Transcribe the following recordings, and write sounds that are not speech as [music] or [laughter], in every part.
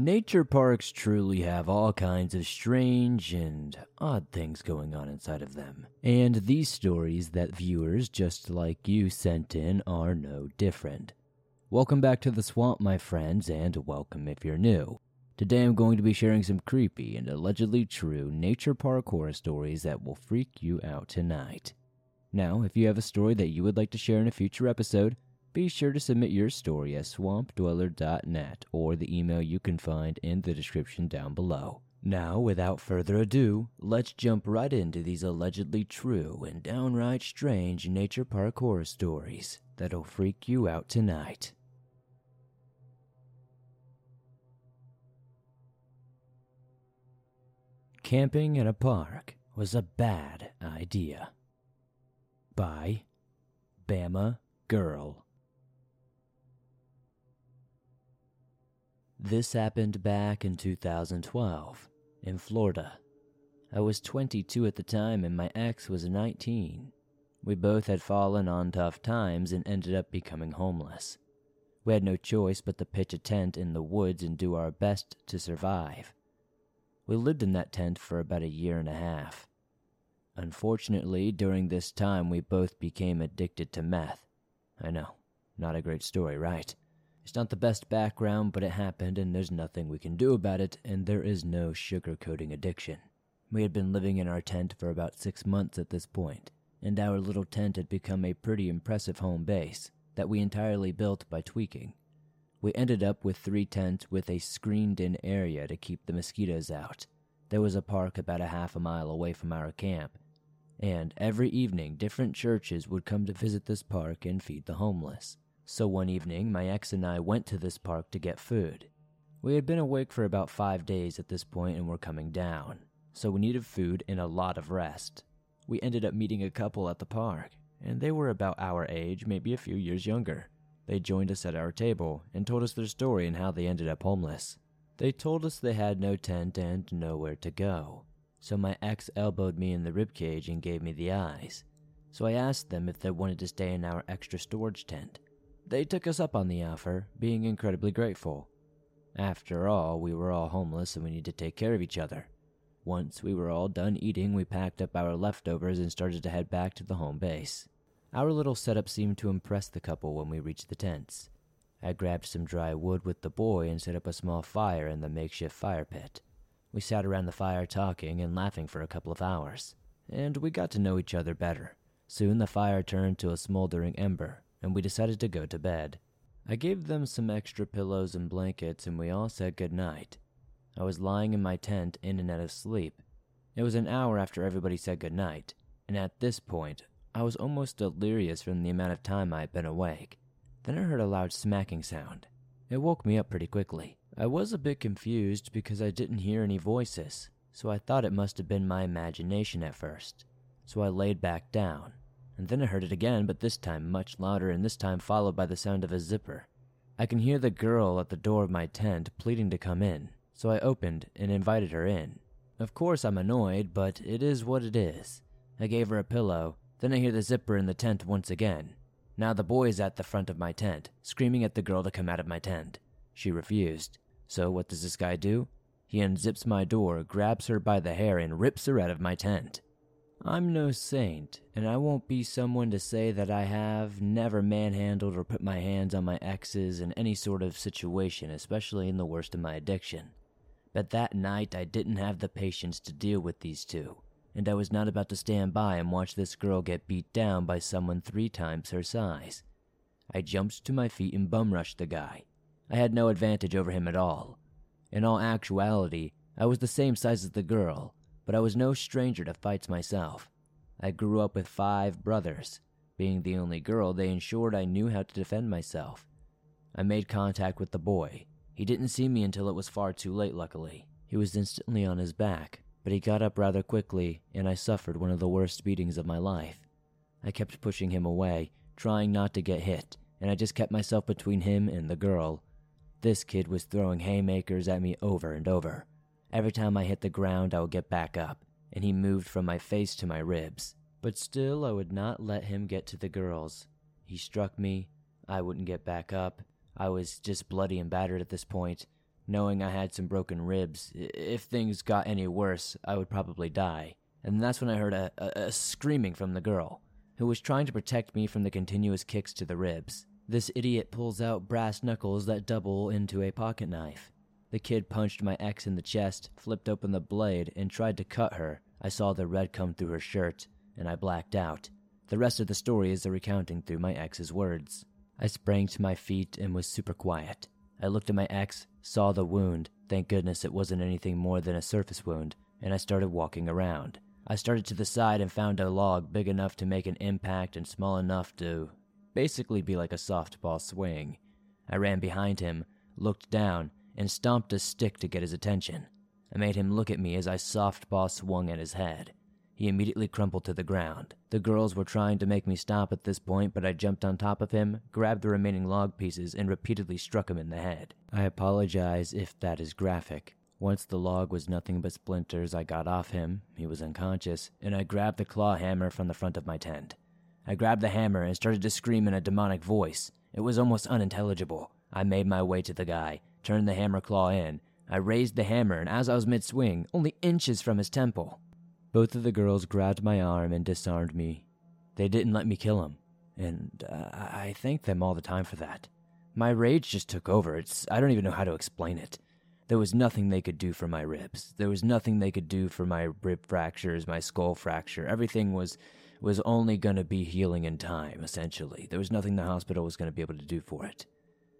Nature parks truly have all kinds of strange and odd things going on inside of them. And these stories that viewers just like you sent in are no different. Welcome back to the swamp, my friends, and welcome if you're new. Today I'm going to be sharing some creepy and allegedly true nature park horror stories that will freak you out tonight. Now, if you have a story that you would like to share in a future episode, be sure to submit your story at swampdweller.net or the email you can find in the description down below. Now, without further ado, let's jump right into these allegedly true and downright strange nature park horror stories that'll freak you out tonight. Camping in a park was a bad idea. By Bama Girl. This happened back in 2012 in Florida. I was 22 at the time and my ex was 19. We both had fallen on tough times and ended up becoming homeless. We had no choice but to pitch a tent in the woods and do our best to survive. We lived in that tent for about a year and a half. Unfortunately, during this time, we both became addicted to meth. I know, not a great story, right? It's not the best background, but it happened and there's nothing we can do about it, and there is no sugarcoating addiction. We had been living in our tent for about six months at this point, and our little tent had become a pretty impressive home base that we entirely built by tweaking. We ended up with three tents with a screened in area to keep the mosquitoes out. There was a park about a half a mile away from our camp, and every evening different churches would come to visit this park and feed the homeless. So one evening, my ex and I went to this park to get food. We had been awake for about five days at this point and were coming down, so we needed food and a lot of rest. We ended up meeting a couple at the park, and they were about our age, maybe a few years younger. They joined us at our table and told us their story and how they ended up homeless. They told us they had no tent and nowhere to go, so my ex elbowed me in the ribcage and gave me the eyes. So I asked them if they wanted to stay in our extra storage tent. They took us up on the offer, being incredibly grateful. After all, we were all homeless and we needed to take care of each other. Once we were all done eating, we packed up our leftovers and started to head back to the home base. Our little setup seemed to impress the couple when we reached the tents. I grabbed some dry wood with the boy and set up a small fire in the makeshift fire pit. We sat around the fire talking and laughing for a couple of hours, and we got to know each other better. Soon the fire turned to a smoldering ember, and we decided to go to bed. I gave them some extra pillows and blankets, and we all said good night. I was lying in my tent in and out of sleep. It was an hour after everybody said good night, and at this point, I was almost delirious from the amount of time I had been awake. Then I heard a loud smacking sound. It woke me up pretty quickly. I was a bit confused because I didn't hear any voices, so I thought it must have been my imagination at first. So I laid back down and then I heard it again, but this time much louder, and this time followed by the sound of a zipper. I can hear the girl at the door of my tent pleading to come in, so I opened and invited her in. Of course, I'm annoyed, but it is what it is. I gave her a pillow, then I hear the zipper in the tent once again. Now the boy is at the front of my tent, screaming at the girl to come out of my tent. She refused. So what does this guy do? He unzips my door, grabs her by the hair, and rips her out of my tent. I'm no saint, and I won't be someone to say that I have never manhandled or put my hands on my exes in any sort of situation, especially in the worst of my addiction. But that night I didn't have the patience to deal with these two, and I was not about to stand by and watch this girl get beat down by someone three times her size. I jumped to my feet and bum rushed the guy. I had no advantage over him at all. In all actuality, I was the same size as the girl, but I was no stranger to fights myself. I grew up with five brothers. Being the only girl, they ensured I knew how to defend myself. I made contact with the boy. He didn't see me until it was far too late, luckily. He was instantly on his back, but he got up rather quickly, and I suffered one of the worst beatings of my life. I kept pushing him away, trying not to get hit, and I just kept myself between him and the girl. This kid was throwing haymakers at me over and over. Every time I hit the ground, I would get back up, and he moved from my face to my ribs. But still, I would not let him get to the girls. He struck me, I wouldn't get back up. I was just bloody and battered at this point. knowing I had some broken ribs. If things got any worse, I would probably die. And that's when I heard a, a, a screaming from the girl, who was trying to protect me from the continuous kicks to the ribs. This idiot pulls out brass knuckles that double into a pocket knife. The kid punched my ex in the chest, flipped open the blade, and tried to cut her. I saw the red come through her shirt, and I blacked out. The rest of the story is a recounting through my ex's words. I sprang to my feet and was super quiet. I looked at my ex, saw the wound, thank goodness it wasn't anything more than a surface wound, and I started walking around. I started to the side and found a log big enough to make an impact and small enough to basically be like a softball swing. I ran behind him, looked down, and stomped a stick to get his attention. I made him look at me as I softball swung at his head. He immediately crumpled to the ground. The girls were trying to make me stop at this point, but I jumped on top of him, grabbed the remaining log pieces, and repeatedly struck him in the head. I apologize if that is graphic. Once the log was nothing but splinters, I got off him, he was unconscious, and I grabbed the claw hammer from the front of my tent. I grabbed the hammer and started to scream in a demonic voice. It was almost unintelligible. I made my way to the guy, turned the hammer claw in. I raised the hammer, and as I was mid swing, only inches from his temple, both of the girls grabbed my arm and disarmed me. They didn't let me kill him, and uh, I thank them all the time for that. My rage just took over. It's I don't even know how to explain it. There was nothing they could do for my ribs. There was nothing they could do for my rib fractures, my skull fracture. Everything was was only going to be healing in time, essentially. There was nothing the hospital was going to be able to do for it.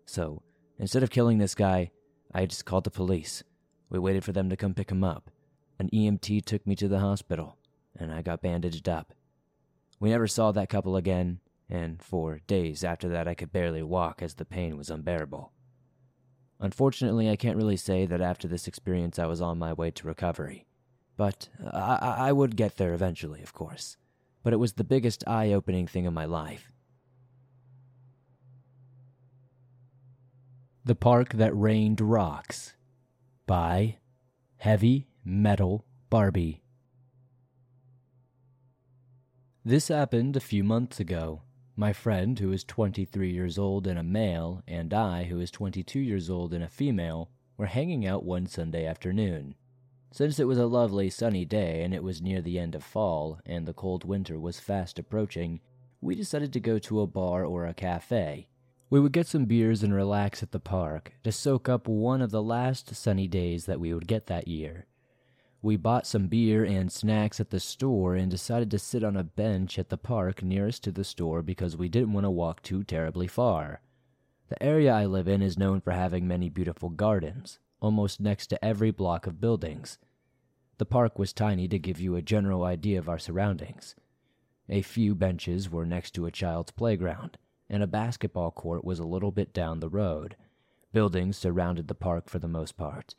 So, instead of killing this guy, I just called the police. We waited for them to come pick him up. An EMT took me to the hospital, and I got bandaged up. We never saw that couple again, and for days after that I could barely walk as the pain was unbearable. Unfortunately, I can't really say that after this experience I was on my way to recovery. But I, I would get there eventually, of course. But it was the biggest eye opening thing in my life. The Park That Rained Rocks by Heavy Metal Barbie. This happened a few months ago. My friend, who is 23 years old and a male, and I, who is 22 years old and a female, were hanging out one Sunday afternoon. Since it was a lovely sunny day and it was near the end of fall and the cold winter was fast approaching, we decided to go to a bar or a cafe. We would get some beers and relax at the park to soak up one of the last sunny days that we would get that year. We bought some beer and snacks at the store and decided to sit on a bench at the park nearest to the store because we didn't want to walk too terribly far. The area I live in is known for having many beautiful gardens, almost next to every block of buildings. The park was tiny to give you a general idea of our surroundings. A few benches were next to a child's playground, and a basketball court was a little bit down the road. Buildings surrounded the park for the most part.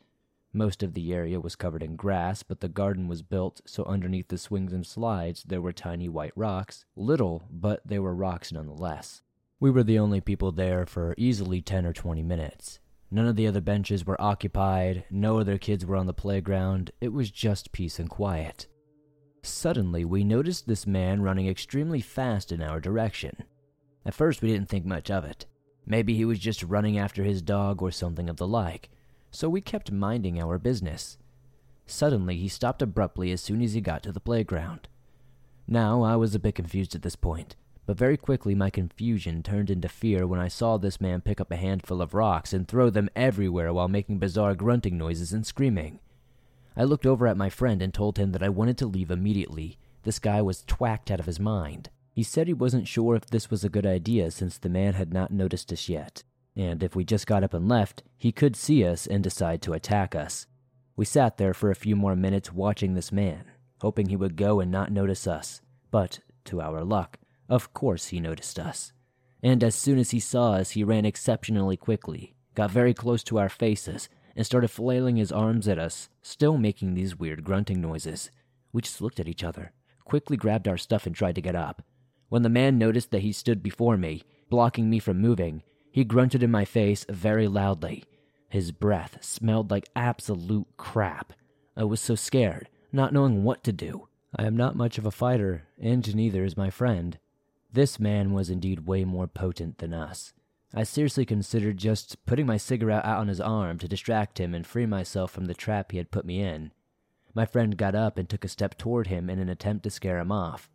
Most of the area was covered in grass, but the garden was built so underneath the swings and slides there were tiny white rocks. Little, but they were rocks nonetheless. We were the only people there for easily 10 or 20 minutes. None of the other benches were occupied, no other kids were on the playground, it was just peace and quiet. Suddenly, we noticed this man running extremely fast in our direction. At first, we didn't think much of it. Maybe he was just running after his dog or something of the like so we kept minding our business. Suddenly, he stopped abruptly as soon as he got to the playground. Now, I was a bit confused at this point, but very quickly my confusion turned into fear when I saw this man pick up a handful of rocks and throw them everywhere while making bizarre grunting noises and screaming. I looked over at my friend and told him that I wanted to leave immediately. This guy was twacked out of his mind. He said he wasn't sure if this was a good idea since the man had not noticed us yet and if we just got up and left, he could see us and decide to attack us. We sat there for a few more minutes watching this man, hoping he would go and not notice us. But, to our luck, of course he noticed us. And as soon as he saw us, he ran exceptionally quickly, got very close to our faces, and started flailing his arms at us, still making these weird grunting noises. We just looked at each other, quickly grabbed our stuff, and tried to get up. When the man noticed that he stood before me, blocking me from moving, he grunted in my face very loudly. His breath smelled like absolute crap. I was so scared, not knowing what to do. I am not much of a fighter, and neither is my friend. This man was indeed way more potent than us. I seriously considered just putting my cigarette out on his arm to distract him and free myself from the trap he had put me in. My friend got up and took a step toward him in an attempt to scare him off.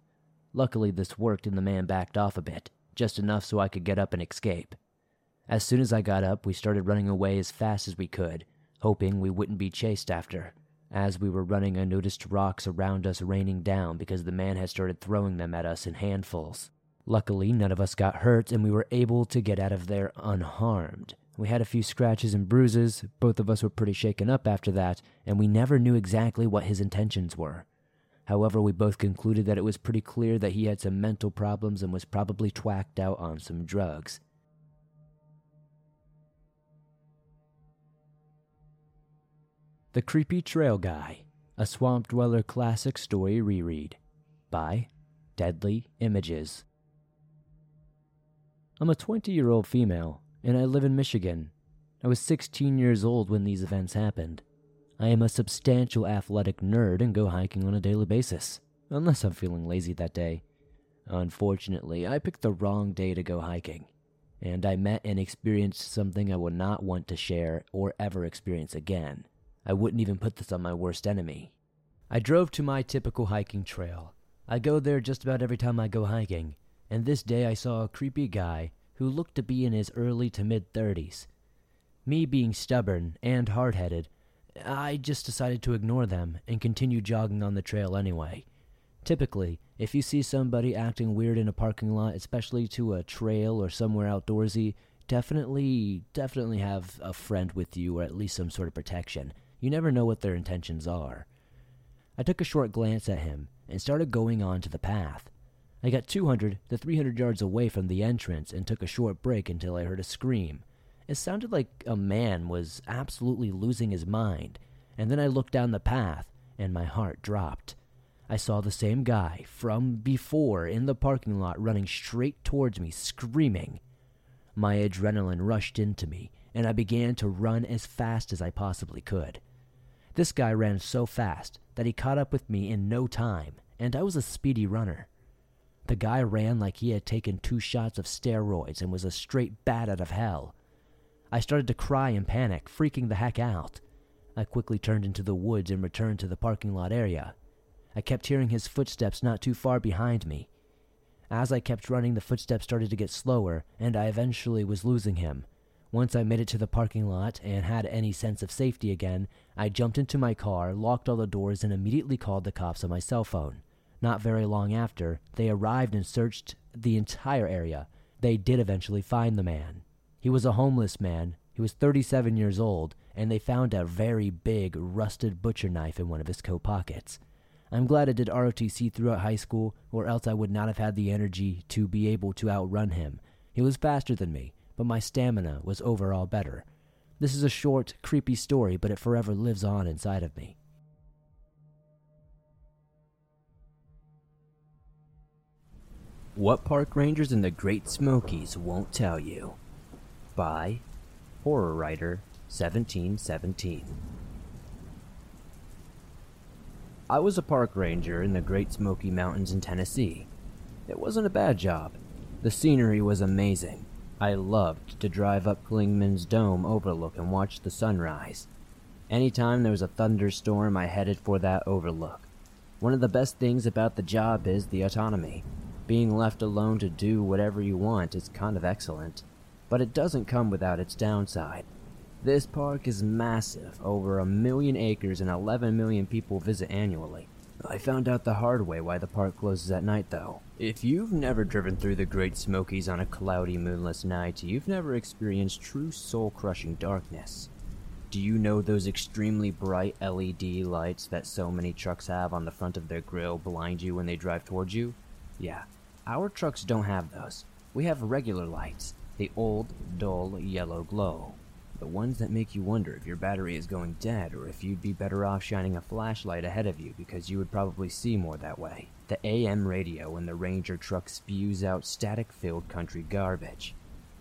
Luckily, this worked and the man backed off a bit, just enough so I could get up and escape. As soon as I got up, we started running away as fast as we could, hoping we wouldn't be chased after. As we were running, I noticed rocks around us raining down because the man had started throwing them at us in handfuls. Luckily, none of us got hurt and we were able to get out of there unharmed. We had a few scratches and bruises, both of us were pretty shaken up after that, and we never knew exactly what his intentions were. However, we both concluded that it was pretty clear that he had some mental problems and was probably twacked out on some drugs. The Creepy Trail Guy, a Swamp Dweller classic story reread by Deadly Images. I'm a 20 year old female, and I live in Michigan. I was 16 years old when these events happened. I am a substantial athletic nerd and go hiking on a daily basis, unless I'm feeling lazy that day. Unfortunately, I picked the wrong day to go hiking, and I met and experienced something I would not want to share or ever experience again. I wouldn't even put this on my worst enemy. I drove to my typical hiking trail. I go there just about every time I go hiking, and this day I saw a creepy guy who looked to be in his early to mid 30s. Me being stubborn and hard headed, I just decided to ignore them and continue jogging on the trail anyway. Typically, if you see somebody acting weird in a parking lot, especially to a trail or somewhere outdoorsy, definitely, definitely have a friend with you or at least some sort of protection. You never know what their intentions are. I took a short glance at him and started going on to the path. I got 200 to 300 yards away from the entrance and took a short break until I heard a scream. It sounded like a man was absolutely losing his mind, and then I looked down the path and my heart dropped. I saw the same guy from before in the parking lot running straight towards me, screaming. My adrenaline rushed into me, and I began to run as fast as I possibly could. This guy ran so fast that he caught up with me in no time, and I was a speedy runner. The guy ran like he had taken two shots of steroids and was a straight bat out of hell. I started to cry in panic, freaking the heck out. I quickly turned into the woods and returned to the parking lot area. I kept hearing his footsteps not too far behind me. As I kept running, the footsteps started to get slower, and I eventually was losing him. Once I made it to the parking lot and had any sense of safety again, I jumped into my car, locked all the doors, and immediately called the cops on my cell phone. Not very long after, they arrived and searched the entire area. They did eventually find the man. He was a homeless man. He was 37 years old, and they found a very big, rusted butcher knife in one of his coat pockets. I'm glad I did ROTC throughout high school, or else I would not have had the energy to be able to outrun him. He was faster than me, but my stamina was overall better. This is a short, creepy story, but it forever lives on inside of me. What park rangers in the Great Smokies won't tell you. By Horror Writer 1717. I was a park ranger in the Great Smoky Mountains in Tennessee. It wasn't a bad job. The scenery was amazing. I loved to drive up Clingman's Dome overlook and watch the sunrise. Anytime there was a thunderstorm, I headed for that overlook. One of the best things about the job is the autonomy. Being left alone to do whatever you want is kind of excellent, but it doesn't come without its downside. This park is massive, over a million acres and 11 million people visit annually. I found out the hard way why the park closes at night, though. If you've never driven through the Great Smokies on a cloudy, moonless night, you've never experienced true soul crushing darkness. Do you know those extremely bright LED lights that so many trucks have on the front of their grill blind you when they drive towards you? Yeah, our trucks don't have those. We have regular lights, the old, dull yellow glow. The ones that make you wonder if your battery is going dead or if you'd be better off shining a flashlight ahead of you because you would probably see more that way. The AM radio in the Ranger truck spews out static filled country garbage.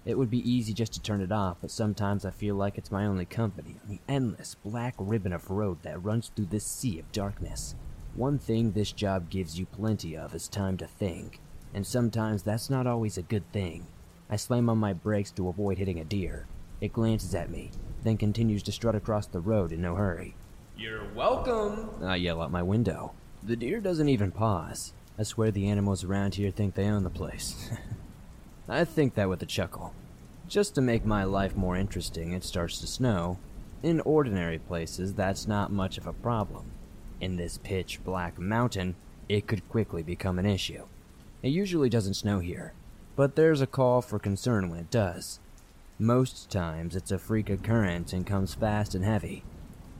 It would be easy just to turn it off, but sometimes I feel like it's my only company on the endless black ribbon of road that runs through this sea of darkness. One thing this job gives you plenty of is time to think, and sometimes that's not always a good thing. I slam on my brakes to avoid hitting a deer. It glances at me, then continues to strut across the road in no hurry. You're welcome, I yell out my window. The deer doesn't even pause. I swear the animals around here think they own the place. [laughs] I think that with a chuckle. Just to make my life more interesting, it starts to snow. In ordinary places, that's not much of a problem. In this pitch black mountain, it could quickly become an issue. It usually doesn't snow here, but there's a call for concern when it does. Most times, it's a freak occurrence and comes fast and heavy.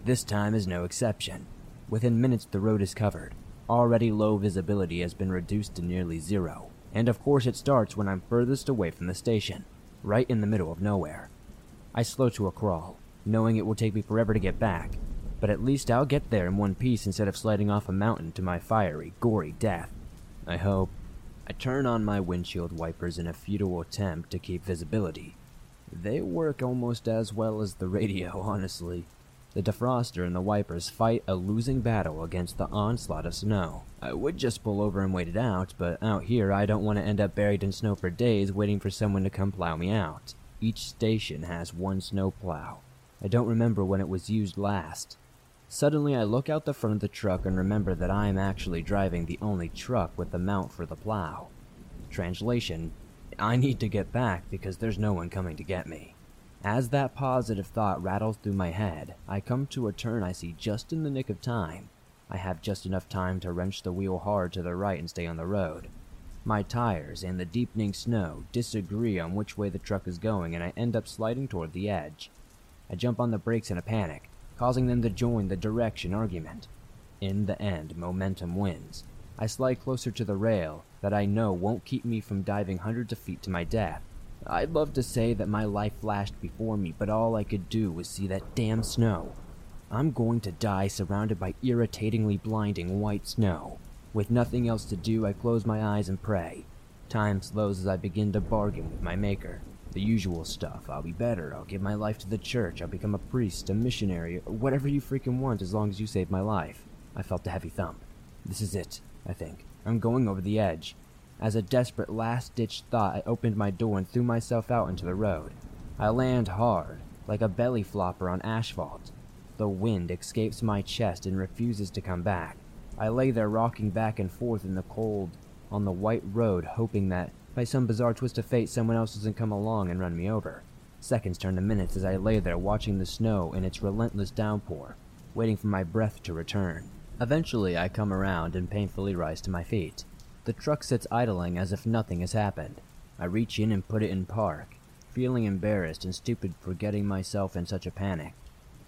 This time is no exception. Within minutes, the road is covered. Already low visibility has been reduced to nearly zero. And of course, it starts when I'm furthest away from the station, right in the middle of nowhere. I slow to a crawl, knowing it will take me forever to get back, but at least I'll get there in one piece instead of sliding off a mountain to my fiery, gory death. I hope. I turn on my windshield wipers in a futile attempt to keep visibility. They work almost as well as the radio, [laughs] honestly. The defroster and the wipers fight a losing battle against the onslaught of snow. I would just pull over and wait it out, but out here I don't want to end up buried in snow for days waiting for someone to come plow me out. Each station has one snow plow. I don't remember when it was used last. Suddenly I look out the front of the truck and remember that I am actually driving the only truck with the mount for the plow. Translation I need to get back because there's no one coming to get me. As that positive thought rattles through my head, I come to a turn I see just in the nick of time. I have just enough time to wrench the wheel hard to the right and stay on the road. My tires and the deepening snow disagree on which way the truck is going, and I end up sliding toward the edge. I jump on the brakes in a panic, causing them to join the direction argument. In the end, momentum wins. I slide closer to the rail that I know won't keep me from diving hundreds of feet to my death. I'd love to say that my life flashed before me, but all I could do was see that damn snow. I'm going to die surrounded by irritatingly blinding white snow. With nothing else to do, I close my eyes and pray. Time slows as I begin to bargain with my maker. The usual stuff. I'll be better. I'll give my life to the church. I'll become a priest, a missionary, whatever you freaking want as long as you save my life. I felt a heavy thump. This is it, I think. I'm going over the edge. As a desperate last ditch thought, I opened my door and threw myself out into the road. I land hard, like a belly flopper on asphalt. The wind escapes my chest and refuses to come back. I lay there rocking back and forth in the cold on the white road, hoping that, by some bizarre twist of fate, someone else doesn't come along and run me over. Seconds turn to minutes as I lay there watching the snow in its relentless downpour, waiting for my breath to return. Eventually, I come around and painfully rise to my feet. The truck sits idling as if nothing has happened. I reach in and put it in park, feeling embarrassed and stupid for getting myself in such a panic.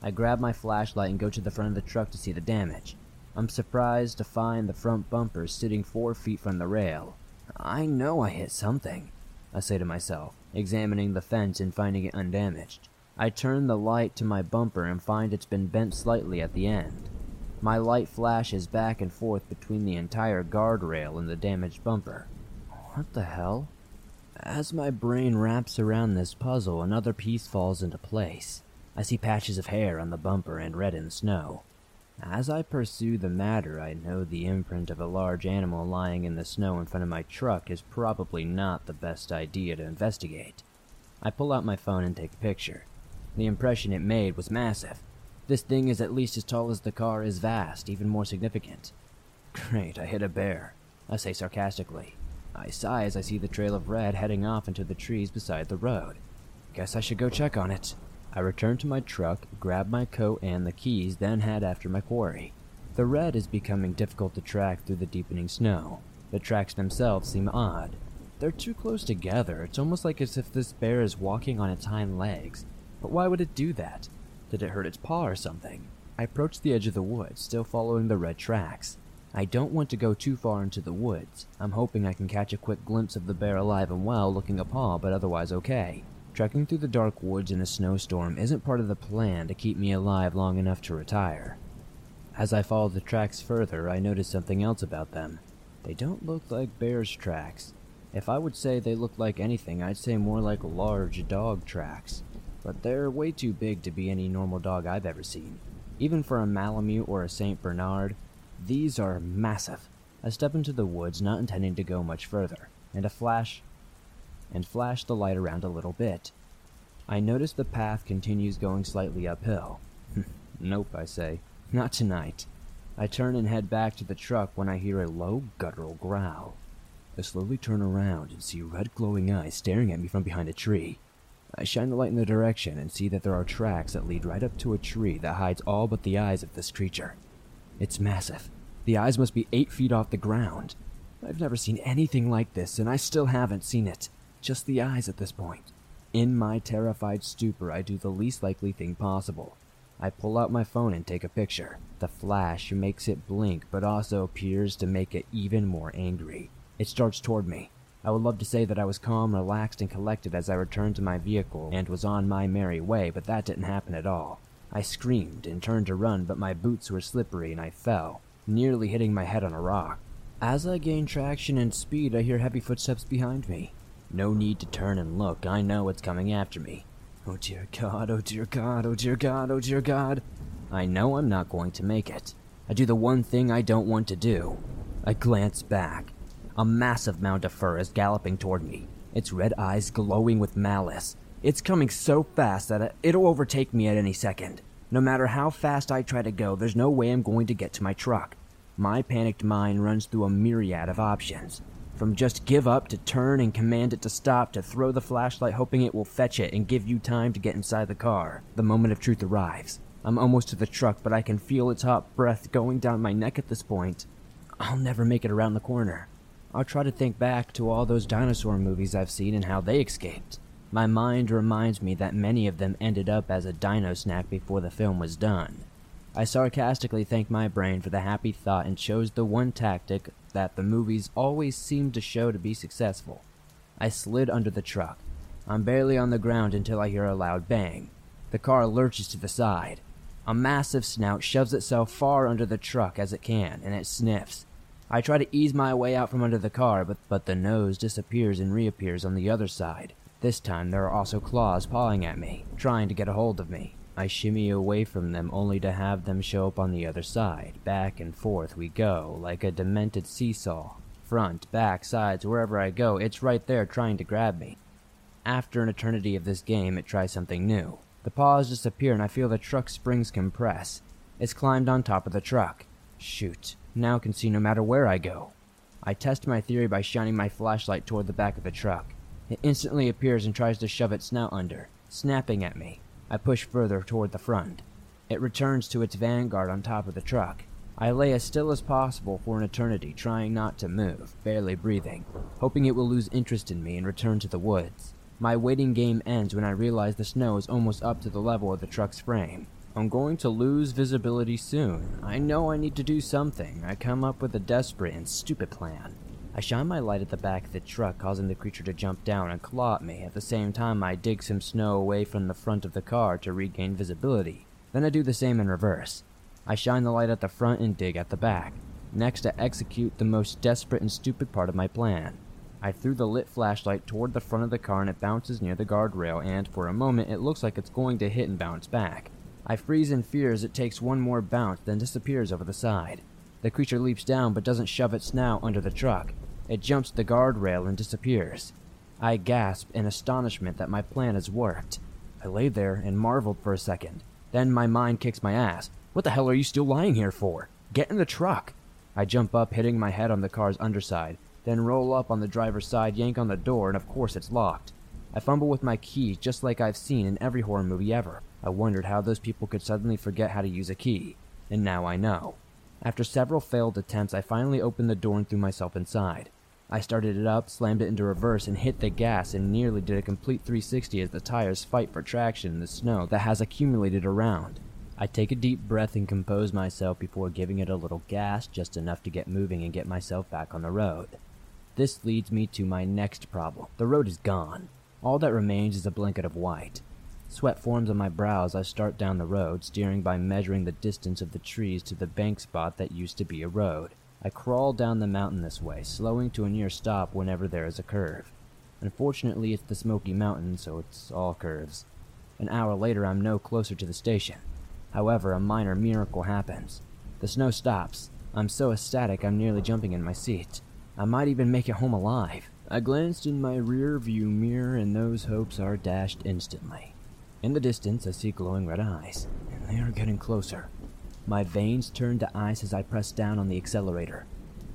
I grab my flashlight and go to the front of the truck to see the damage. I'm surprised to find the front bumper sitting four feet from the rail. I know I hit something, I say to myself, examining the fence and finding it undamaged. I turn the light to my bumper and find it's been bent slightly at the end. My light flashes back and forth between the entire guardrail and the damaged bumper. What the hell? As my brain wraps around this puzzle, another piece falls into place. I see patches of hair on the bumper and red in the snow. As I pursue the matter, I know the imprint of a large animal lying in the snow in front of my truck is probably not the best idea to investigate. I pull out my phone and take a picture. The impression it made was massive. This thing is at least as tall as the car is vast, even more significant. Great, I hit a bear, I say sarcastically. I sigh as I see the trail of red heading off into the trees beside the road. Guess I should go check on it. I returned to my truck, grabbed my coat and the keys, then head after my quarry. The red is becoming difficult to track through the deepening snow. The tracks themselves seem odd. They're too close together. It's almost like as if this bear is walking on its hind legs. But why would it do that? Did it hurt its paw or something? I approach the edge of the woods, still following the red tracks. I don't want to go too far into the woods. I'm hoping I can catch a quick glimpse of the bear alive and well, looking a paw, but otherwise okay. Trekking through the dark woods in a snowstorm isn't part of the plan to keep me alive long enough to retire. As I follow the tracks further, I notice something else about them. They don't look like bear's tracks. If I would say they look like anything, I'd say more like large dog tracks but they're way too big to be any normal dog I've ever seen. Even for a Malamute or a St. Bernard, these are massive. I step into the woods, not intending to go much further, and a flash. And flash the light around a little bit. I notice the path continues going slightly uphill. [laughs] nope, I say. Not tonight. I turn and head back to the truck when I hear a low, guttural growl. I slowly turn around and see red glowing eyes staring at me from behind a tree. I shine the light in the direction and see that there are tracks that lead right up to a tree that hides all but the eyes of this creature. It's massive. The eyes must be eight feet off the ground. I've never seen anything like this, and I still haven't seen it. Just the eyes at this point. In my terrified stupor, I do the least likely thing possible. I pull out my phone and take a picture. The flash makes it blink, but also appears to make it even more angry. It starts toward me. I would love to say that I was calm, relaxed, and collected as I returned to my vehicle and was on my merry way, but that didn't happen at all. I screamed and turned to run, but my boots were slippery and I fell, nearly hitting my head on a rock. As I gain traction and speed, I hear heavy footsteps behind me. No need to turn and look, I know it's coming after me. Oh dear God, oh dear God, oh dear God, oh dear God. I know I'm not going to make it. I do the one thing I don't want to do. I glance back. A massive mound of fur is galloping toward me, its red eyes glowing with malice. It's coming so fast that it'll overtake me at any second. No matter how fast I try to go, there's no way I'm going to get to my truck. My panicked mind runs through a myriad of options. From just give up to turn and command it to stop to throw the flashlight hoping it will fetch it and give you time to get inside the car. The moment of truth arrives. I'm almost to the truck, but I can feel its hot breath going down my neck at this point. I'll never make it around the corner. I'll try to think back to all those dinosaur movies I've seen and how they escaped. My mind reminds me that many of them ended up as a dino snack before the film was done. I sarcastically thank my brain for the happy thought and chose the one tactic that the movies always seem to show to be successful. I slid under the truck. I'm barely on the ground until I hear a loud bang. The car lurches to the side. A massive snout shoves itself far under the truck as it can, and it sniffs. I try to ease my way out from under the car, but, but the nose disappears and reappears on the other side. This time there are also claws pawing at me, trying to get a hold of me. I shimmy away from them only to have them show up on the other side. Back and forth we go, like a demented seesaw. Front, back, sides, wherever I go, it's right there trying to grab me. After an eternity of this game, it tries something new. The paws disappear and I feel the truck springs compress. It's climbed on top of the truck. Shoot now can see no matter where I go. I test my theory by shining my flashlight toward the back of the truck. It instantly appears and tries to shove its snout under, snapping at me. I push further toward the front. It returns to its vanguard on top of the truck. I lay as still as possible for an eternity, trying not to move, barely breathing, hoping it will lose interest in me and return to the woods. My waiting game ends when I realize the snow is almost up to the level of the truck's frame. I'm going to lose visibility soon. I know I need to do something. I come up with a desperate and stupid plan. I shine my light at the back of the truck, causing the creature to jump down and claw at me. At the same time, I dig some snow away from the front of the car to regain visibility. Then I do the same in reverse. I shine the light at the front and dig at the back. Next, I execute the most desperate and stupid part of my plan. I threw the lit flashlight toward the front of the car and it bounces near the guardrail, and for a moment it looks like it's going to hit and bounce back. I freeze in fear as it takes one more bounce, then disappears over the side. The creature leaps down but doesn't shove its snout under the truck. It jumps the guardrail and disappears. I gasp in astonishment that my plan has worked. I lay there and marveled for a second. Then my mind kicks my ass. What the hell are you still lying here for? Get in the truck! I jump up, hitting my head on the car's underside, then roll up on the driver's side, yank on the door, and of course it's locked. I fumble with my keys just like I've seen in every horror movie ever. I wondered how those people could suddenly forget how to use a key, and now I know. After several failed attempts, I finally open the door and threw myself inside. I started it up, slammed it into reverse, and hit the gas and nearly did a complete 360 as the tires fight for traction in the snow that has accumulated around. I take a deep breath and compose myself before giving it a little gas, just enough to get moving and get myself back on the road. This leads me to my next problem. The road is gone. All that remains is a blanket of white. Sweat forms on my brow as I start down the road, steering by measuring the distance of the trees to the bank spot that used to be a road. I crawl down the mountain this way, slowing to a near stop whenever there is a curve. Unfortunately, it's the Smoky Mountain, so it's all curves. An hour later, I'm no closer to the station. However, a minor miracle happens. The snow stops. I'm so ecstatic I'm nearly jumping in my seat. I might even make it home alive. I glanced in my rear view mirror, and those hopes are dashed instantly. In the distance, I see glowing red eyes, and they are getting closer. My veins turn to ice as I press down on the accelerator.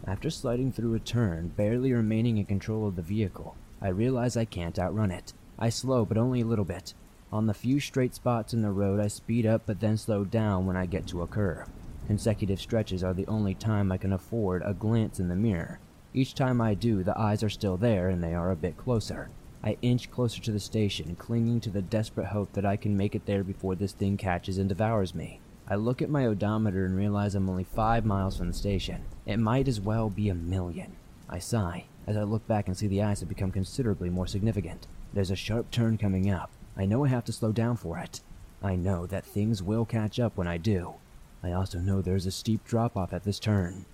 After sliding through a turn, barely remaining in control of the vehicle, I realize I can't outrun it. I slow, but only a little bit. On the few straight spots in the road, I speed up but then slow down when I get to a curve. Consecutive stretches are the only time I can afford a glance in the mirror. Each time I do, the eyes are still there and they are a bit closer. I inch closer to the station, clinging to the desperate hope that I can make it there before this thing catches and devours me. I look at my odometer and realize I'm only five miles from the station. It might as well be a million. I sigh as I look back and see the eyes have become considerably more significant. There's a sharp turn coming up. I know I have to slow down for it. I know that things will catch up when I do. I also know there's a steep drop off at this turn.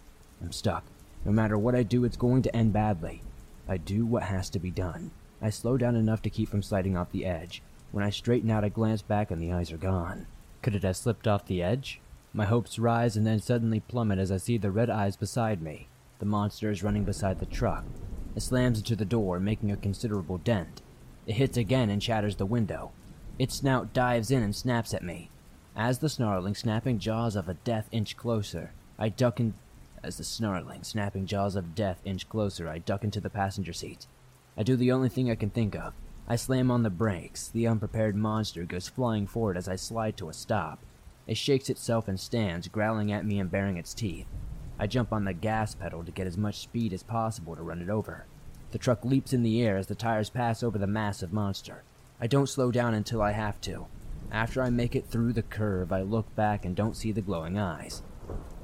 I'm stuck. No matter what I do, it's going to end badly. I do what has to be done. I slow down enough to keep from sliding off the edge. When I straighten out, I glance back and the eyes are gone. Could it have slipped off the edge? My hopes rise and then suddenly plummet as I see the red eyes beside me. The monster is running beside the truck. It slams into the door, making a considerable dent. It hits again and shatters the window. Its snout dives in and snaps at me. As the snarling, snapping jaws of a death inch closer, I duck in. As the snarling, snapping jaws of death inch closer, I duck into the passenger seat. I do the only thing I can think of. I slam on the brakes. The unprepared monster goes flying forward as I slide to a stop. It shakes itself and stands, growling at me and baring its teeth. I jump on the gas pedal to get as much speed as possible to run it over. The truck leaps in the air as the tires pass over the massive monster. I don't slow down until I have to. After I make it through the curve, I look back and don't see the glowing eyes.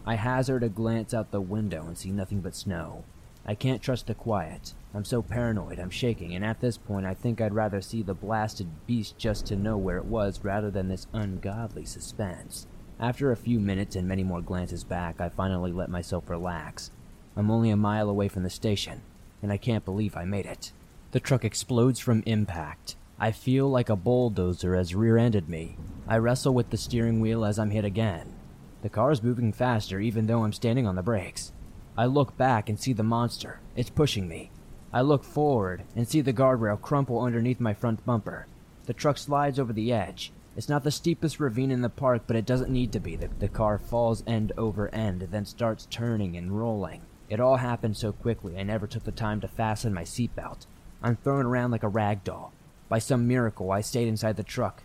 I hazard a glance out the window and see nothing but snow. I can't trust the quiet. I'm so paranoid, I'm shaking, and at this point I think I'd rather see the blasted beast just to know where it was rather than this ungodly suspense. After a few minutes and many more glances back, I finally let myself relax. I'm only a mile away from the station, and I can't believe I made it. The truck explodes from impact. I feel like a bulldozer has rear ended me. I wrestle with the steering wheel as I'm hit again. The car is moving faster even though I'm standing on the brakes. I look back and see the monster. It's pushing me. I look forward and see the guardrail crumple underneath my front bumper. The truck slides over the edge. It's not the steepest ravine in the park, but it doesn't need to be. The, the car falls end over end, then starts turning and rolling. It all happened so quickly, I never took the time to fasten my seatbelt. I'm thrown around like a rag doll. By some miracle, I stayed inside the truck.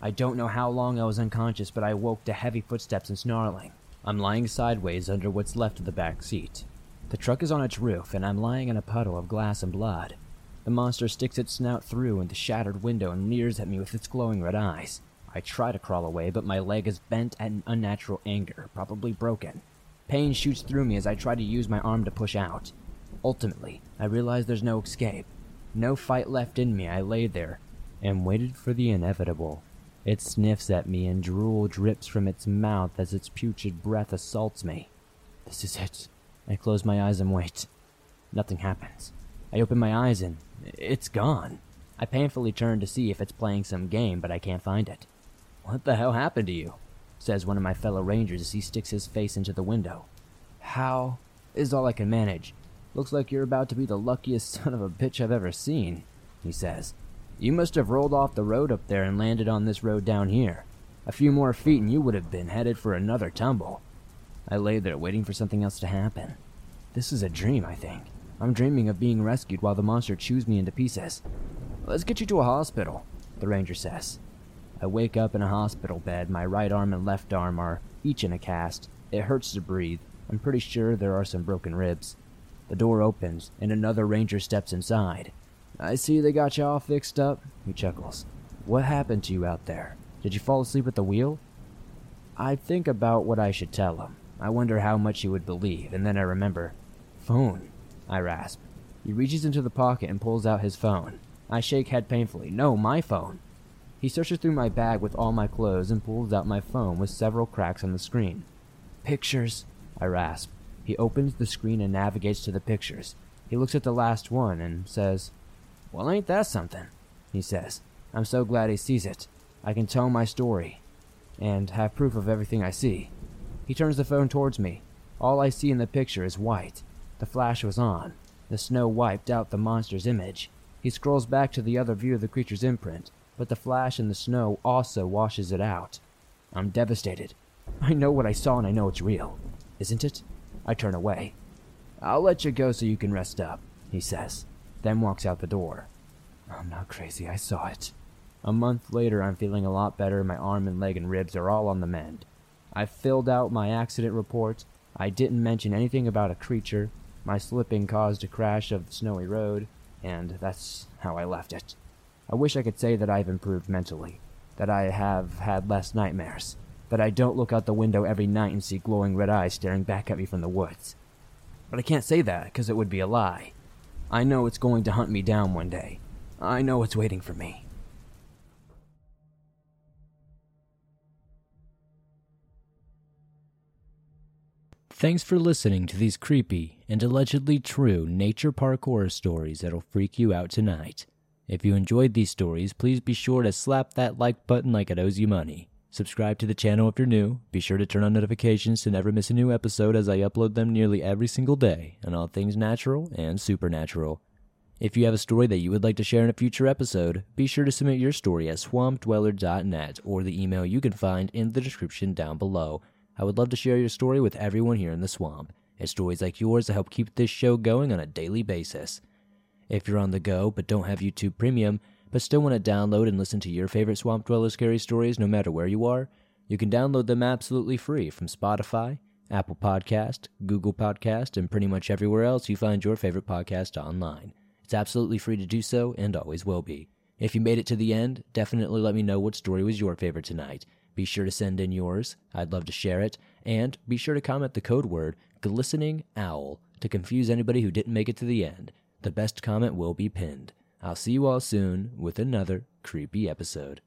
I don't know how long I was unconscious, but I woke to heavy footsteps and snarling. I'm lying sideways under what's left of the back seat. The truck is on its roof, and I'm lying in a puddle of glass and blood. The monster sticks its snout through in the shattered window and leers at me with its glowing red eyes. I try to crawl away, but my leg is bent at an unnatural angle, probably broken. Pain shoots through me as I try to use my arm to push out. Ultimately, I realize there's no escape. No fight left in me, I lay there and waited for the inevitable. It sniffs at me and drool drips from its mouth as its putrid breath assaults me. This is it. I close my eyes and wait. Nothing happens. I open my eyes and it's gone. I painfully turn to see if it's playing some game, but I can't find it. What the hell happened to you? says one of my fellow rangers as he sticks his face into the window. How? Is all I can manage. Looks like you're about to be the luckiest [laughs] son of a bitch I've ever seen, he says. You must have rolled off the road up there and landed on this road down here. A few more feet and you would have been headed for another tumble. I lay there waiting for something else to happen. This is a dream, I think. I'm dreaming of being rescued while the monster chews me into pieces. Let's get you to a hospital, the ranger says. I wake up in a hospital bed. My right arm and left arm are each in a cast. It hurts to breathe. I'm pretty sure there are some broken ribs. The door opens, and another ranger steps inside. I see they got you all fixed up, he chuckles. What happened to you out there? Did you fall asleep at the wheel? I think about what I should tell him. I wonder how much he would believe, and then I remember. Phone, I rasp. He reaches into the pocket and pulls out his phone. I shake head painfully. No, my phone. He searches through my bag with all my clothes and pulls out my phone with several cracks on the screen. Pictures, I rasp. He opens the screen and navigates to the pictures. He looks at the last one and says, Well, ain't that something? He says. I'm so glad he sees it. I can tell my story and have proof of everything I see. He turns the phone towards me. All I see in the picture is white. The flash was on. The snow wiped out the monster's image. He scrolls back to the other view of the creature's imprint, but the flash and the snow also washes it out. I'm devastated. I know what I saw and I know it's real. Isn't it? I turn away. I'll let you go so you can rest up, he says, then walks out the door. I'm not crazy, I saw it. A month later, I'm feeling a lot better. My arm and leg and ribs are all on the mend. I filled out my accident report. I didn't mention anything about a creature. My slipping caused a crash of the snowy road, and that's how I left it. I wish I could say that I've improved mentally, that I have had less nightmares, that I don't look out the window every night and see glowing red eyes staring back at me from the woods. But I can't say that because it would be a lie. I know it's going to hunt me down one day. I know it's waiting for me. Thanks for listening to these creepy and allegedly true nature park horror stories that'll freak you out tonight. If you enjoyed these stories, please be sure to slap that like button like it owes you money. Subscribe to the channel if you're new. Be sure to turn on notifications to never miss a new episode as I upload them nearly every single day on all things natural and supernatural. If you have a story that you would like to share in a future episode, be sure to submit your story at swampdweller.net or the email you can find in the description down below. I would love to share your story with everyone here in the swamp. It's stories like yours that help keep this show going on a daily basis. If you're on the go but don't have YouTube Premium, but still want to download and listen to your favorite Swamp Dweller scary stories no matter where you are, you can download them absolutely free from Spotify, Apple Podcast, Google Podcast, and pretty much everywhere else you find your favorite podcast online. It's absolutely free to do so and always will be. If you made it to the end, definitely let me know what story was your favorite tonight. Be sure to send in yours. I'd love to share it. And be sure to comment the code word glistening owl to confuse anybody who didn't make it to the end. The best comment will be pinned. I'll see you all soon with another creepy episode.